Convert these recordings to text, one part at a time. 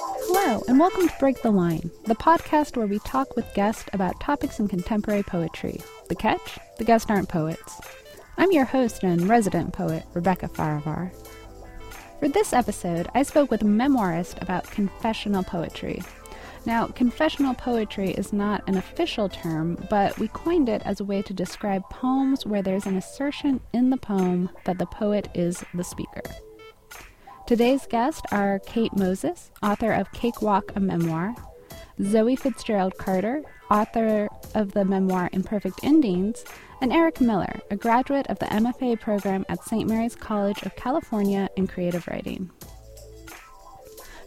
Hello, and welcome to Break the Line, the podcast where we talk with guests about topics in contemporary poetry. The catch? The guests aren't poets. I'm your host and resident poet, Rebecca Farivar. For this episode, I spoke with a memoirist about confessional poetry. Now, confessional poetry is not an official term, but we coined it as a way to describe poems where there's an assertion in the poem that the poet is the speaker. Today's guests are Kate Moses, author of Cakewalk, a Memoir, Zoe Fitzgerald Carter, author of the memoir Imperfect Endings, and Eric Miller, a graduate of the MFA program at St. Mary's College of California in creative writing.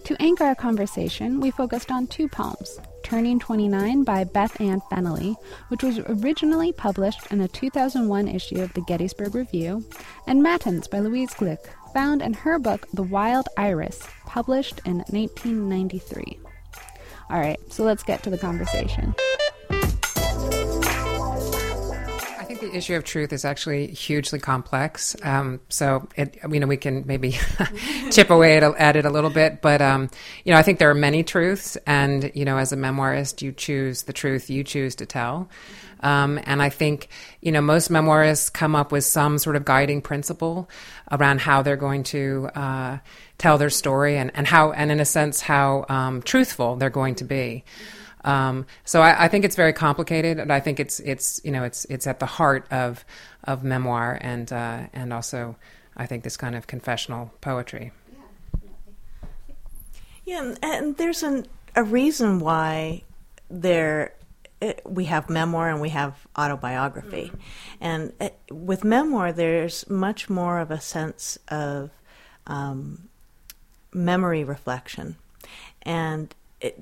To anchor our conversation, we focused on two poems Turning 29 by Beth Ann Fennelly, which was originally published in a 2001 issue of the Gettysburg Review, and Matins by Louise Glück, found in her book The Wild Iris, published in 1993. All right, so let's get to the conversation. I think the issue of truth is actually hugely complex. Um, so, it, you know, we can maybe chip away at, at, it a little bit, but um, you know, I think there are many truths, and you know, as a memoirist, you choose the truth you choose to tell. Um, and I think, you know, most memoirists come up with some sort of guiding principle around how they're going to uh, tell their story and, and how, and in a sense, how um, truthful they're going to be. Um, so I, I, think it's very complicated, and I think it's it's you know it's it's at the heart of of memoir and uh, and also I think this kind of confessional poetry. Yeah, and there's an, a reason why there we have memoir and we have autobiography. Mm-hmm. And it, with memoir, there's much more of a sense of um, memory reflection. And, it,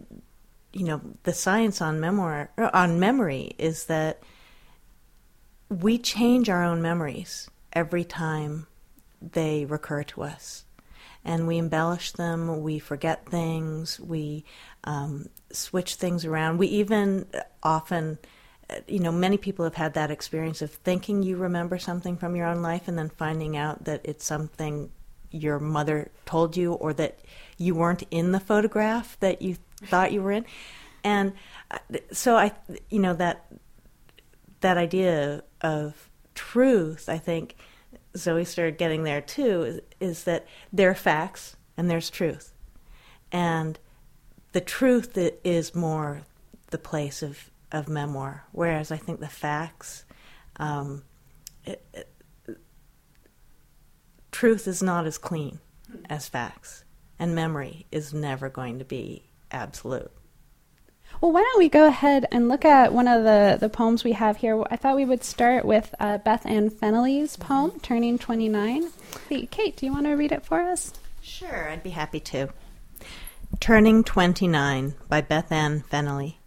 you know, the science on memoir, on memory is that we change our own memories every time they recur to us and we embellish them, we forget things, we um, switch things around. We even often, you know, many people have had that experience of thinking you remember something from your own life and then finding out that it's something your mother told you or that you weren't in the photograph that you thought you were in. And uh, so I, you know, that that idea of truth, I think Zoe started getting there too, is, is that there are facts and there's truth. And the truth is more the place of, of memoir, whereas I think the facts, um, it, it, truth is not as clean as facts, and memory is never going to be absolute. Well, why don't we go ahead and look at one of the, the poems we have here? I thought we would start with uh, Beth Ann Fennelly's poem, Turning 29. Hey, Kate, do you want to read it for us? Sure, I'd be happy to. Turning 29 by Beth Ann Fennelly.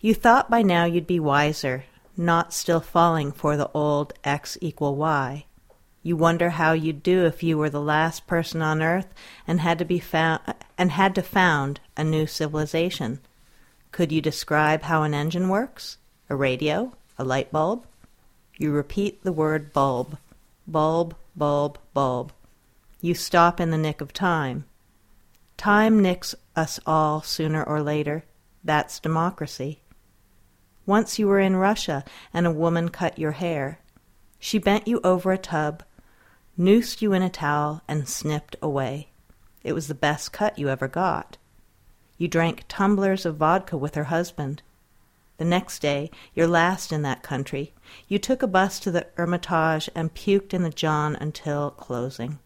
You thought by now you'd be wiser, not still falling for the old x equal y. You wonder how you'd do if you were the last person on earth and had to be found and had to found a new civilization. Could you describe how an engine works? A radio? A light bulb? You repeat the word bulb. Bulb, bulb, bulb. You stop in the nick of time. Time nicks us all sooner or later. That's democracy. Once you were in Russia and a woman cut your hair. She bent you over a tub, noosed you in a towel, and snipped away. It was the best cut you ever got. You drank tumblers of vodka with her husband. The next day, your last in that country, you took a bus to the Hermitage and puked in the John until closing.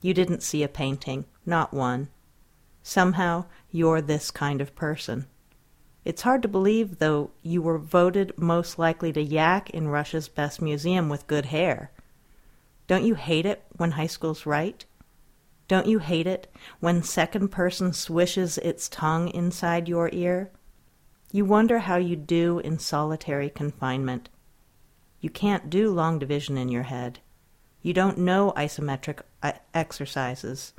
You didn't see a painting, not one. Somehow, you're this kind of person. It's hard to believe, though, you were voted most likely to yak in Russia's best museum with good hair. Don't you hate it when high school's right? Don't you hate it when second person swishes its tongue inside your ear? You wonder how you'd do in solitary confinement. You can't do long division in your head. You don't know isometric uh, exercises.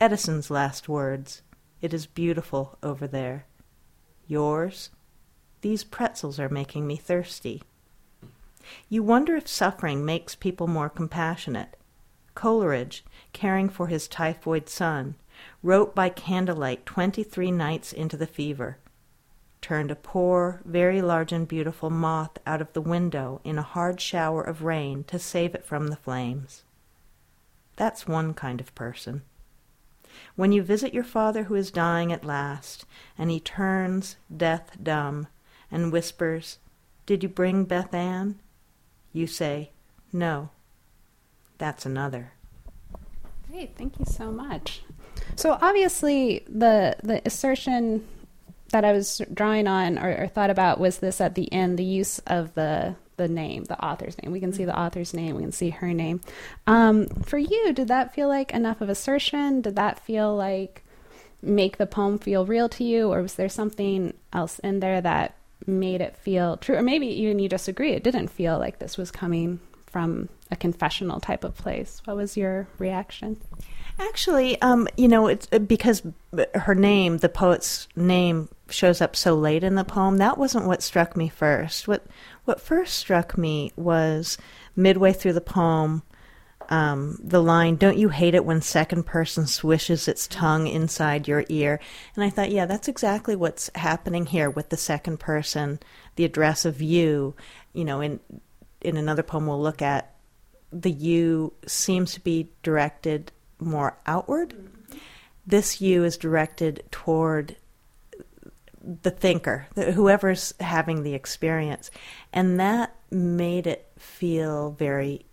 Edison's last words It is beautiful over there. Yours? These pretzels are making me thirsty. You wonder if suffering makes people more compassionate. Coleridge, caring for his typhoid son, wrote by candlelight 23 nights into the fever, turned a poor, very large and beautiful moth out of the window in a hard shower of rain to save it from the flames. That's one kind of person. When you visit your father who is dying at last, and he turns death dumb and whispers, Did you bring Beth Ann? You say, No. That's another. Great, thank you so much. So obviously, the the assertion that I was drawing on or, or, thought about was this at the end, the use of the the name, the author's name. We can see the mm-hmm. author's name, we can see her name. Um, for you, did that feel like enough of assertion? Did that feel like make the poem feel real to you, or was there something else in there that made it feel true? Or maybe even you disagree. it didn't feel like this was coming from a confessional type of place. What was your reaction? Actually, um, you know, it's uh, because her name, the poet's name, shows up so late in the poem. That wasn't what struck me first. What what first struck me was midway through the poem, um, the line, "Don't you hate it when second person swishes its tongue inside your ear?" And I thought, yeah, that's exactly what's happening here with the second person, the address of you. You know, in in another poem we'll look at, the you seems to be directed more outward. This you is directed toward the thinker, whoever's having the experience. And that made it feel very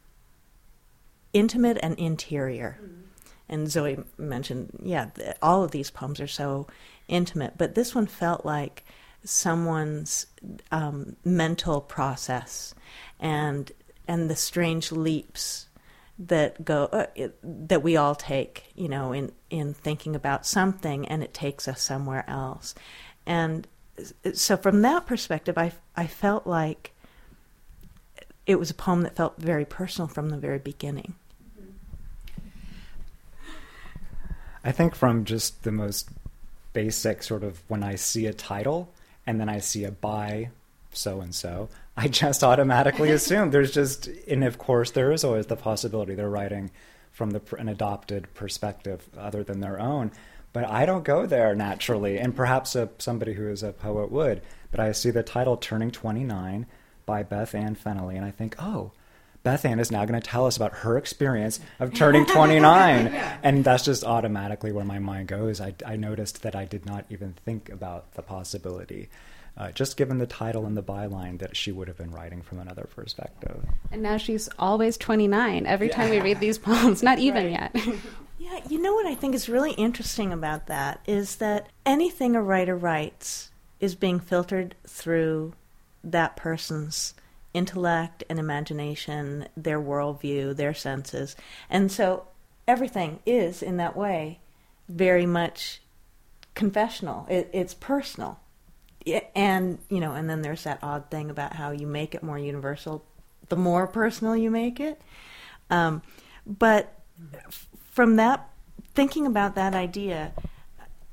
intimate and interior. Mm-hmm. And Zoe mentioned, yeah, all of these poems are so intimate, but this one felt like someone's um, mental process and and the strange leaps that go uh, that we all take you know in in thinking about something and it takes us somewhere else. And so from that perspective i i felt like it was a poem that felt very personal from the very beginning. I think from just the most basic sort of when i see a title and then i see a by so and so I just automatically assume there's just, and of course, there is always the possibility they're writing from the, an adopted perspective other than their own. But I don't go there naturally, and perhaps a, somebody who is a poet would. But I see the title Turning 29 by Beth Ann Fennelly, and I think, oh, Beth Ann is now going to tell us about her experience of turning 29. yeah. And that's just automatically where my mind goes. I, I noticed that I did not even think about the possibility uh, just given the title and the byline that she would have been writing from another perspective. And now she's always 29 every yeah. time we read these poems, not even yet. yeah, you know what I think is really interesting about that is that anything a writer writes is being filtered through that person's intellect and imagination, their worldview, their senses. And so everything is, in that way, very much confessional. It, it's personal and you know, and then there's that odd thing about how you make it more universal, the more personal you make it. Um, but from that, thinking about that idea,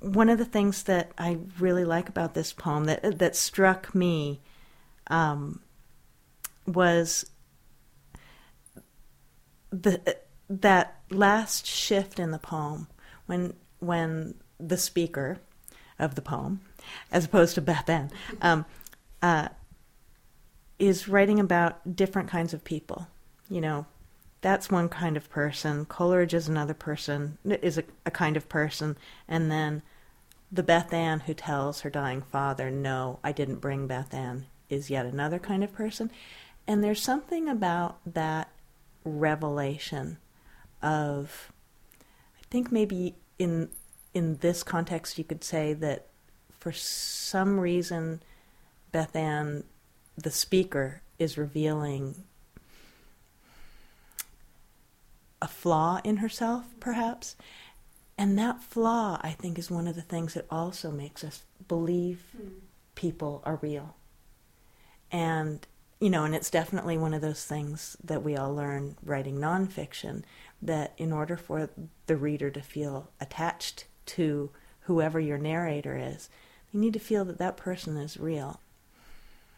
one of the things that I really like about this poem that that struck me um, was the that last shift in the poem when when the speaker of the poem as opposed to Beth Ann, um, uh, is writing about different kinds of people. You know, that's one kind of person. Coleridge is another person, is a, a kind of person. And then the Beth Ann who tells her dying father, No, I didn't bring Beth Ann, is yet another kind of person. And there's something about that revelation of, I think maybe in in this context you could say that for some reason, Beth Ann, the speaker, is revealing a flaw in herself, perhaps. And that flaw, I think, is one of the things that also makes us believe mm. people are real. And, you know, and it's definitely one of those things that we all learn writing nonfiction that in order for the reader to feel attached to whoever your narrator is, you need to feel that that person is real.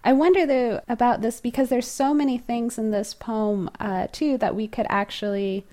I wonder though about this because there's so many things in this poem uh, too that we could actually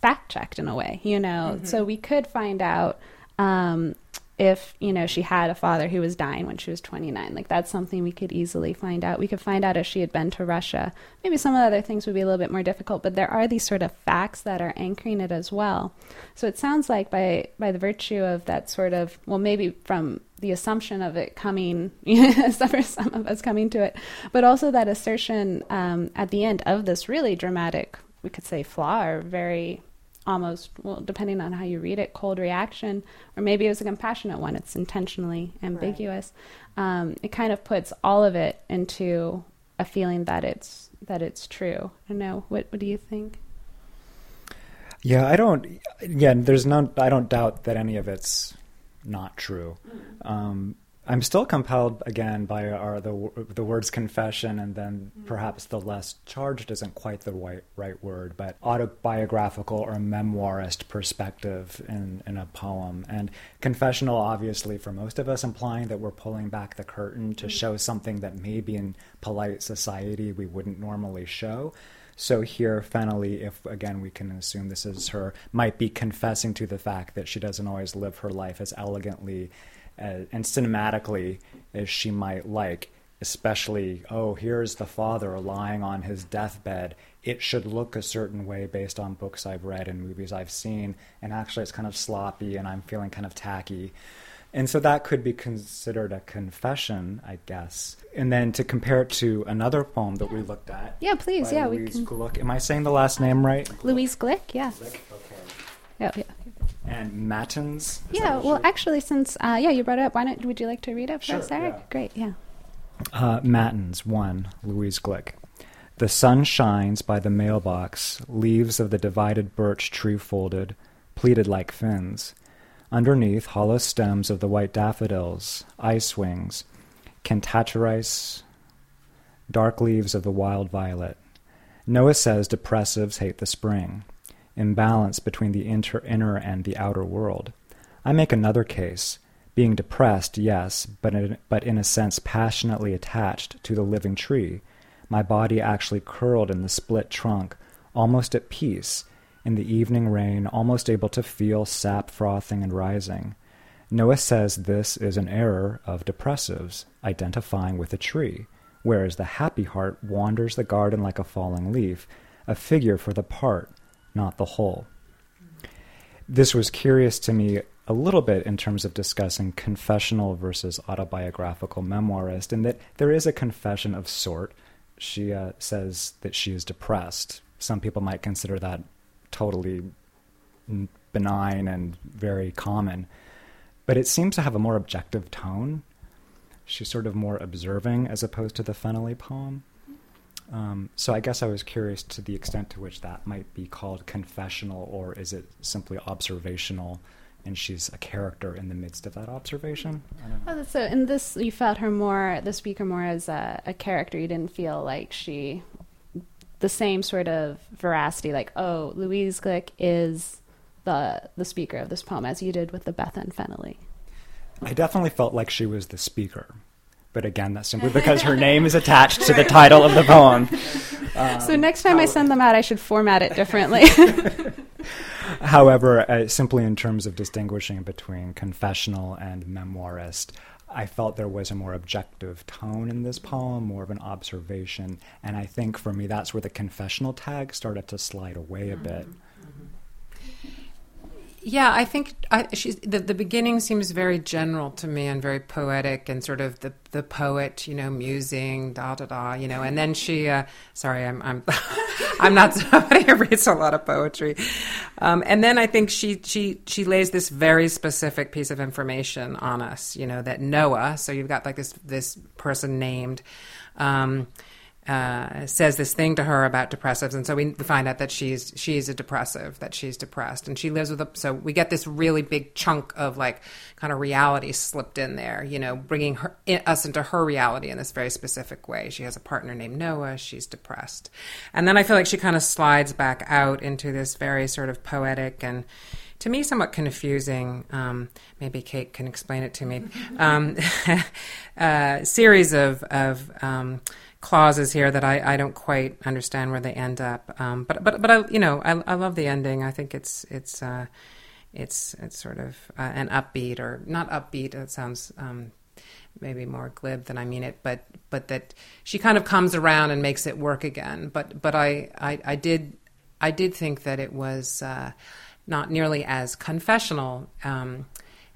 fact checked in a way, you know. Mm-hmm. So we could find out um, if you know she had a father who was dying when she was 29 like that's something we could easily find out. We could find out if she had been to russia. Maybe some of the other things would be a little bit more difficult but there are these sort of facts that are anchoring it as well. So it sounds like by by the virtue of that sort of well maybe from the assumption of it coming for some of us coming to it but also that assertion um, at the end of this really dramatic we could say flaw or very almost well depending on how you read it cold reaction or maybe it was a compassionate one it's intentionally ambiguous right. um, it kind of puts all of it into a feeling that it's that it's true i don't know what what do you think yeah i don't again there's no i don't doubt that any of it's not true mm. um, I'm still compelled again by our the the words confession and then mm-hmm. perhaps the less charged isn't quite the right right word, but autobiographical or memoirist perspective in in a poem. And confessional obviously for most of us implying that we're pulling back the curtain to mm-hmm. show something that maybe in polite society we wouldn't normally show. So here, Fennelly, if again we can assume this is her, might be confessing to the fact that she doesn't always live her life as elegantly uh, and cinematically as she might like especially oh here's the father lying on his deathbed. It should look a certain way based on books i've read and movies i've seen. And actually it's kind of sloppy and i'm feeling kind of tacky. And so that could be considered a confession i guess. And then to compare it to another poem that we looked at yeah please. yeah louise we can Glück. am i saying the last name right? Louise Glück yeah. Glück? okay. Yeah, yeah and Matins. yeah, well, actually, since uh, yeah, you brought it up, why don't would you like to read it for sure, us, Eric? Yeah. Great, yeah. Uh, Matins one, Louise Glück. The sun shines by the mailbox, leaves of the divided birch tree folded, pleated like fins. Underneath, hollow stems of the white daffodils, ice wings, cantharidis, dark leaves of the wild violet. Noah says depressives hate the spring imbalance between the inter- inner and the outer world. I make another case. Being depressed, yes, but in, but in a sense passionately attached to the living tree, my body actually curled in the split trunk, almost at peace, in the evening rain, almost able to feel sap frothing and rising. Noah says this is an error of depressives, identifying with a tree, whereas the happy heart wanders the garden like a falling leaf, a figure for the part, not the whole. This was curious to me a little bit in terms of discussing confessional versus autobiographical memoirist, in that there is a confession of sort. She uh, says that she is depressed. Some people might consider that totally benign and very common, but it seems to have a more objective tone. She's sort of more observing as opposed to the Fennelly poem. Um, so I guess I was curious to the extent to which that might be called confessional, or is it simply observational, and she's a character in the midst of that observation? Oh, so in this, you felt her more, the speaker more as a, a character. You didn't feel like she, the same sort of veracity, like oh, Louise Glück is the the speaker of this poem, as you did with the Beth Bethan Fennelly. I definitely felt like she was the speaker. But again, that's simply because her name is attached to the title of the poem. Um, so next time I send them out, I should format it differently. However, uh, simply in terms of distinguishing between confessional and memoirist, I felt there was a more objective tone in this poem, more of an observation. And I think for me, that's where the confessional tag started to slide away a bit. Mm-hmm. Yeah, I think I, the the beginning seems very general to me and very poetic and sort of the the poet, you know, musing, da da da, you know. And then she, uh, sorry, I'm I'm I'm not somebody who reads a lot of poetry. Um, and then I think she she she lays this very specific piece of information on us, you know, that Noah. So you've got like this this person named. Um, uh, says this thing to her about depressives, and so we find out that she's she's a depressive, that she's depressed, and she lives with a. So we get this really big chunk of like kind of reality slipped in there, you know, bringing her in, us into her reality in this very specific way. She has a partner named Noah. She's depressed, and then I feel like she kind of slides back out into this very sort of poetic and to me somewhat confusing. Um, maybe Kate can explain it to me. Um, uh, series of of um, clauses here that I, I don't quite understand where they end up. Um, but but but I you know I, I love the ending. I think it's it's uh, it's it's sort of uh, an upbeat or not upbeat. It sounds um, maybe more glib than I mean it, but but that she kind of comes around and makes it work again. But but I I, I did I did think that it was uh, not nearly as confessional. Um,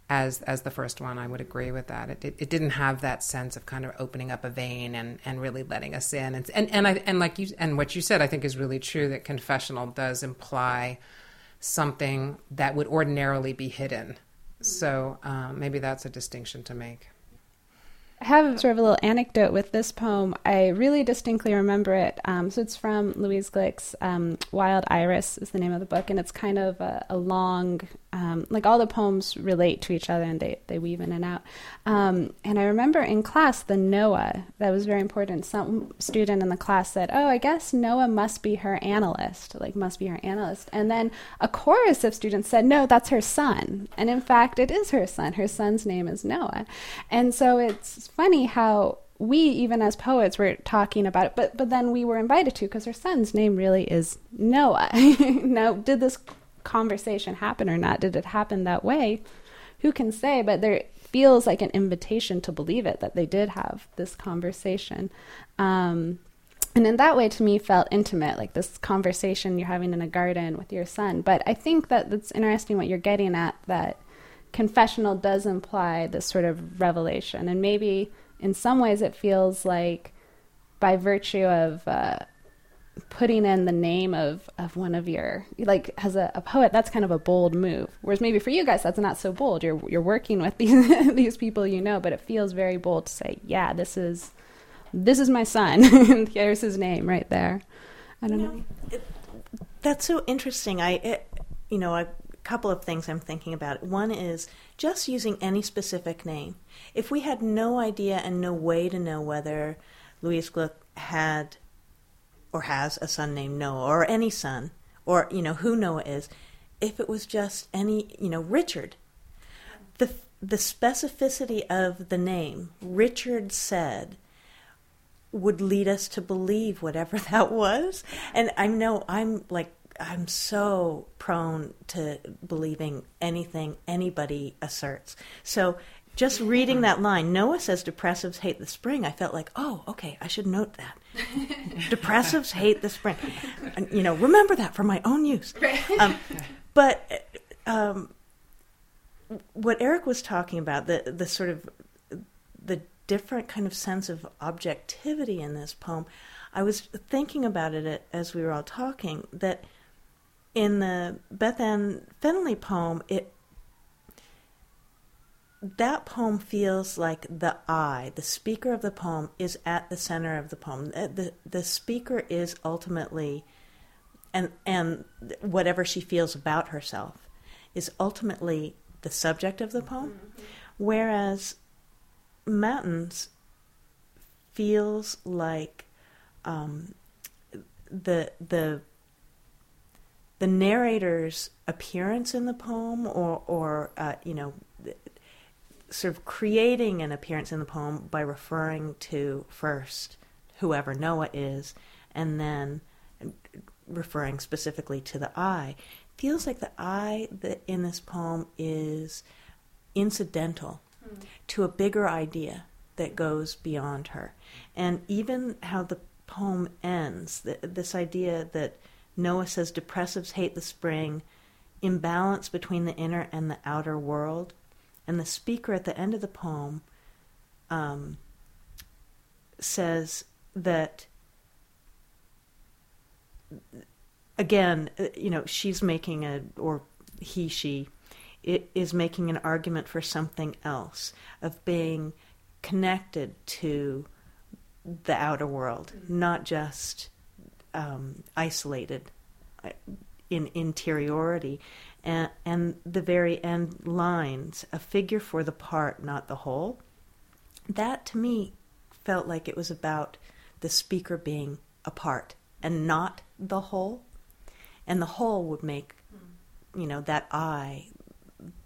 as as the first one, I would agree with that. It, it, it didn't have that sense of kind of opening up a vein and, and really letting us in. And and and I and like you and what you said, I think is really true. That confessional does imply something that would ordinarily be hidden. So um, maybe that's a distinction to make. I have sort of a little anecdote with this poem. I really distinctly remember it. Um, so it's from Louise Glück's um, Wild Iris is the name of the book, and it's kind of a, a long, um, like all the poems relate to each other and they, they weave in and out. Um, and I remember in class the Noah, that was very important. Some student in the class said, oh, I guess Noah must be her analyst, like must be her analyst. And then a chorus of students said, no, that's her son. And in fact, it is her son. Her son's name is Noah. And so it's funny how we even as poets were talking about it but but then we were invited to because her son's name really is noah now did this conversation happen or not? Did it happen that way? Who can say? But there feels like an invitation to believe it that they did have this conversation. Um, and in that way to me felt intimate like this conversation you're having in a garden with your son. But i think that that's interesting what you're getting at that confessional does imply this sort of revelation. And maybe in some ways it feels like by virtue of uh, putting in the name of, of one of your, like as a, a, poet, that's kind of a bold move. Whereas maybe for you guys, that's not so bold. You're, you're working with these, these people you know, but it feels very bold to say, yeah, this is, this is my son. Here's his name right there. I don't you know. know. It, that's so interesting. I, it, you know, a couple of things I'm thinking about. One is just using any specific name. If we had no idea and no way to know whether Louise Glück had or has a son named Noah or any son or you know who Noah is, if it was just any you know Richard, the the specificity of the name Richard said would lead us to believe whatever that was. And I know I'm like I'm so prone to believing anything anybody asserts. So just reading that line, Noah says depressives hate the spring. I felt like, oh, okay, I should note that. depressives hate the spring. And, you know, remember that for my own use. Um, but um, what Eric was talking about, the the sort of the different kind of sense of objectivity in this poem, I was thinking about it as we were all talking that in the Beth Ann Fennelly poem, it that poem feels like the I, the speaker of the poem, is at the center of the poem. Uh, the the speaker is ultimately, and and whatever she feels about herself, is ultimately the subject of the poem, mm-hmm. whereas Matins feels like um, the the the narrator's appearance in the poem or, or uh, you know, sort of creating an appearance in the poem by referring to first whoever Noah is and then referring specifically to the I feels like the I that in this poem is incidental mm. to a bigger idea that goes beyond her. And even how the poem ends, this idea that Noah says depressives hate the spring, imbalance between the inner and the outer world. And the speaker at the end of the poem um, says that, again, uh, you know, she's making a, or he, she, is making an argument for something else, of being connected to the outer world, not just um, isolated uh, in interiority. And, and the very end lines, a figure for the part, not the whole. That to me felt like it was about the speaker being a part and not the whole. And the whole would make, you know, that I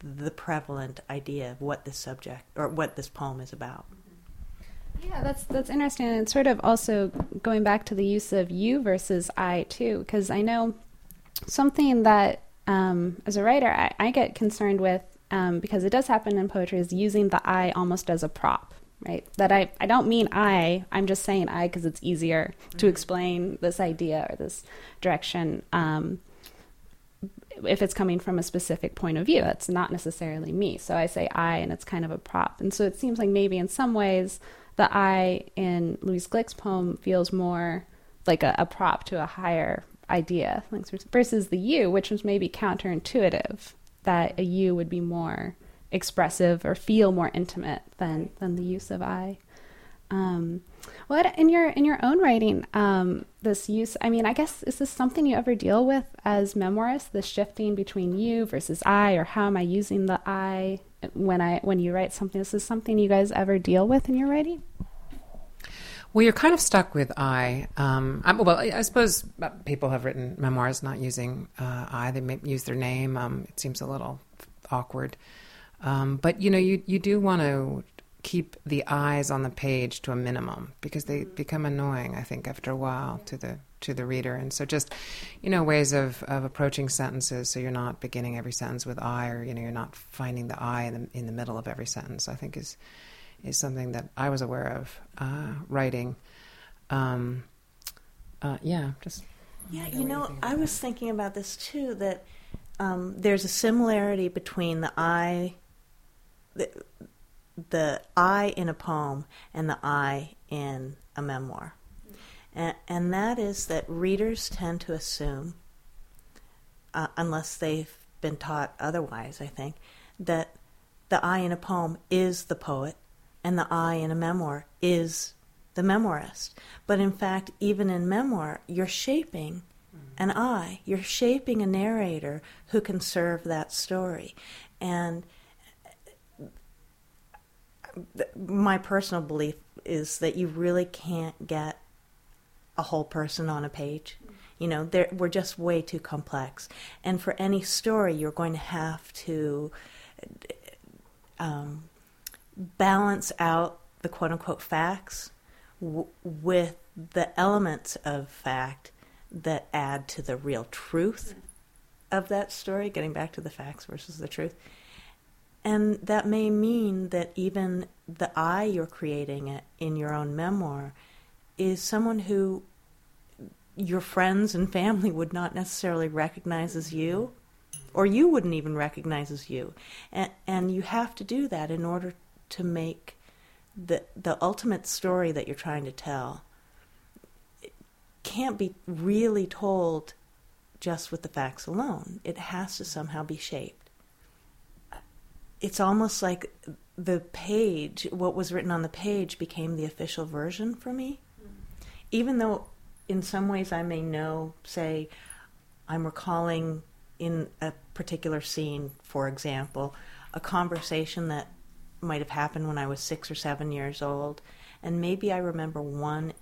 the prevalent idea of what this subject or what this poem is about. Mm-hmm. Yeah, that's that's interesting, and sort of also going back to the use of you versus I too, because I know something that um, as a writer I, I get concerned with um, because it does happen in poetry is using the I almost as a prop, right? That I I don't mean I, I'm just saying I because it's easier mm-hmm. to explain this idea or this direction. Um, if it's coming from a specific point of view, that's not necessarily me. So I say I, and it's kind of a prop. And so it seems like maybe in some ways the I in Louise Glück's poem feels more like a, a prop to a higher idea versus the you, which was maybe counterintuitive, that a you would be more expressive or feel more intimate than than the use of I. Um, what in your in your own writing, um, this use? I mean, I guess is this something you ever deal with as memoirists? The shifting between you versus I, or how am I using the I when I when you write something? Is this something you guys ever deal with in your writing? Well, you're kind of stuck with I. Um, well, I suppose people have written memoirs not using uh, I. They may use their name. Um, it seems a little awkward. Um, but you know, you you do want to keep the eyes on the page to a minimum because they become annoying. I think after a while to the to the reader, and so just you know ways of, of approaching sentences so you're not beginning every sentence with I, or you know you're not finding the I in the in the middle of every sentence. I think is is something that I was aware of uh, writing. Um, uh, yeah, just yeah. You know, I was thinking about this too. That um, there's a similarity between the I, the, the I in a poem, and the I in a memoir, and, and that is that readers tend to assume, uh, unless they've been taught otherwise, I think, that the I in a poem is the poet and the I in a memoir is the memoirist. But in fact, even in memoir, you're shaping an I, you're shaping a narrator who can serve that story. And my personal belief is that you really can't get a whole person on a page. You know, we're just way too complex. And for any story, you're going to have to um, balance out the quote unquote facts w- with the elements of fact that add to the real truth of that story, getting back to the facts versus the truth. And that may mean that even the I you're creating it in your own memoir is someone who your friends and family would not necessarily recognize as you, or you wouldn't even recognize as you. And, and you have to do that in order to make the the ultimate story that you're trying to tell can't be really told just with the facts alone. It has to somehow be shaped. It's almost like the page, what was written on the page, became the official version for me. Even though, in some ways, I may know, say, I'm recalling in a particular scene, for example, a conversation that might have happened when I was six or seven years old, and maybe I remember one,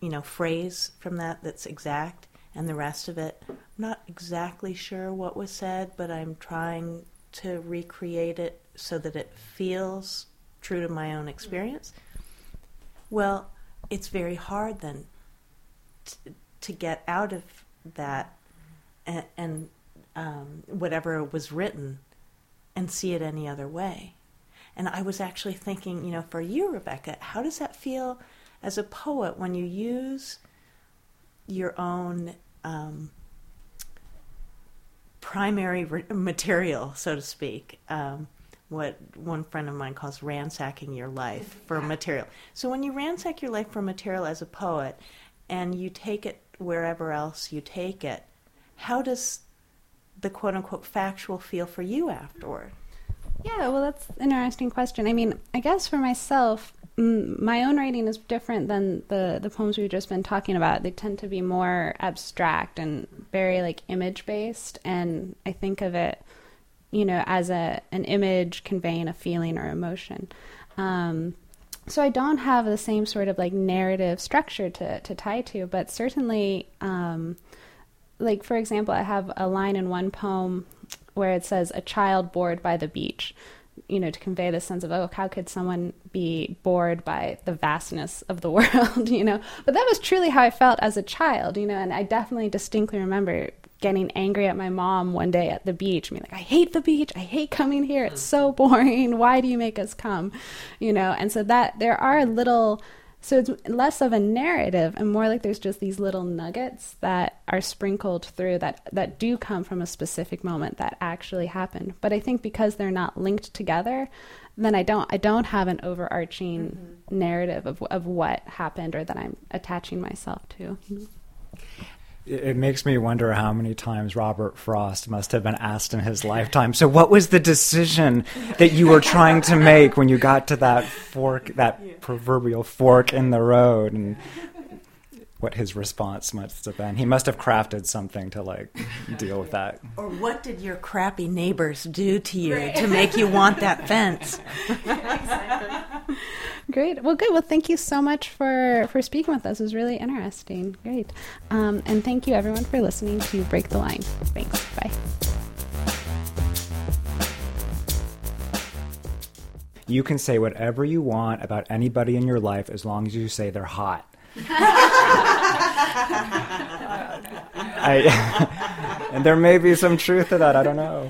you know, phrase from that that's exact, and the rest of it, I'm not exactly sure what was said, but I'm trying to recreate it so that it feels true to my own experience. Well, it's very hard then to, to get out of that and, and um, whatever was written and see it any other way. And I was actually thinking, you know, for you, Rebecca, how does that feel as a poet when you use your own um, primary re- material, so to speak? Um, what one friend of mine calls ransacking your life for material. So when you ransack your life for material as a poet and you take it wherever else you take it, how does the quote unquote factual feel for you afterward? Yeah, well, that's an interesting question. I mean, I guess for myself, my own writing is different than the the poems we've just been talking about. They tend to be more abstract and very like image based, and I think of it, you know, as a an image conveying a feeling or emotion. Um, so I don't have the same sort of like narrative structure to to tie to, but certainly, um, like for example, I have a line in one poem where it says a child bored by the beach. you know, to convey the sense of, oh, how could someone be bored by the vastness of the world, you know? But that was truly how I felt as a child, you know, and I definitely distinctly remember getting angry at my mom one day at the beach, being like, I hate the beach. I hate coming here. It's so mm-hmm. boring. Why do you make us come? You know, and so that there are little so it's less of a narrative and more like there's just these little nuggets that are sprinkled through that that do come from a specific moment that actually happened. But I think because they're not linked together, then I don't I don't have an overarching mm-hmm. narrative of of what happened or that I'm attaching myself to it makes me wonder how many times Robert Frost must have been asked in his lifetime. So, what was the decision that you were trying to make when you got to that fork, that yeah. proverbial fork in the road, and what his response must have been? He must have crafted something to like deal with that. Or what did your crappy neighbors do to you right. to make you want that fence? exactly. Great. Well, good. Well, thank you so much for for speaking with us. It was really interesting. Great. Um, and thank you everyone for listening to Break the Line. Thanks. Bye. You can say whatever you want about anybody in your life as long as you say they're hot. I, and there may be some truth to that. I don't know.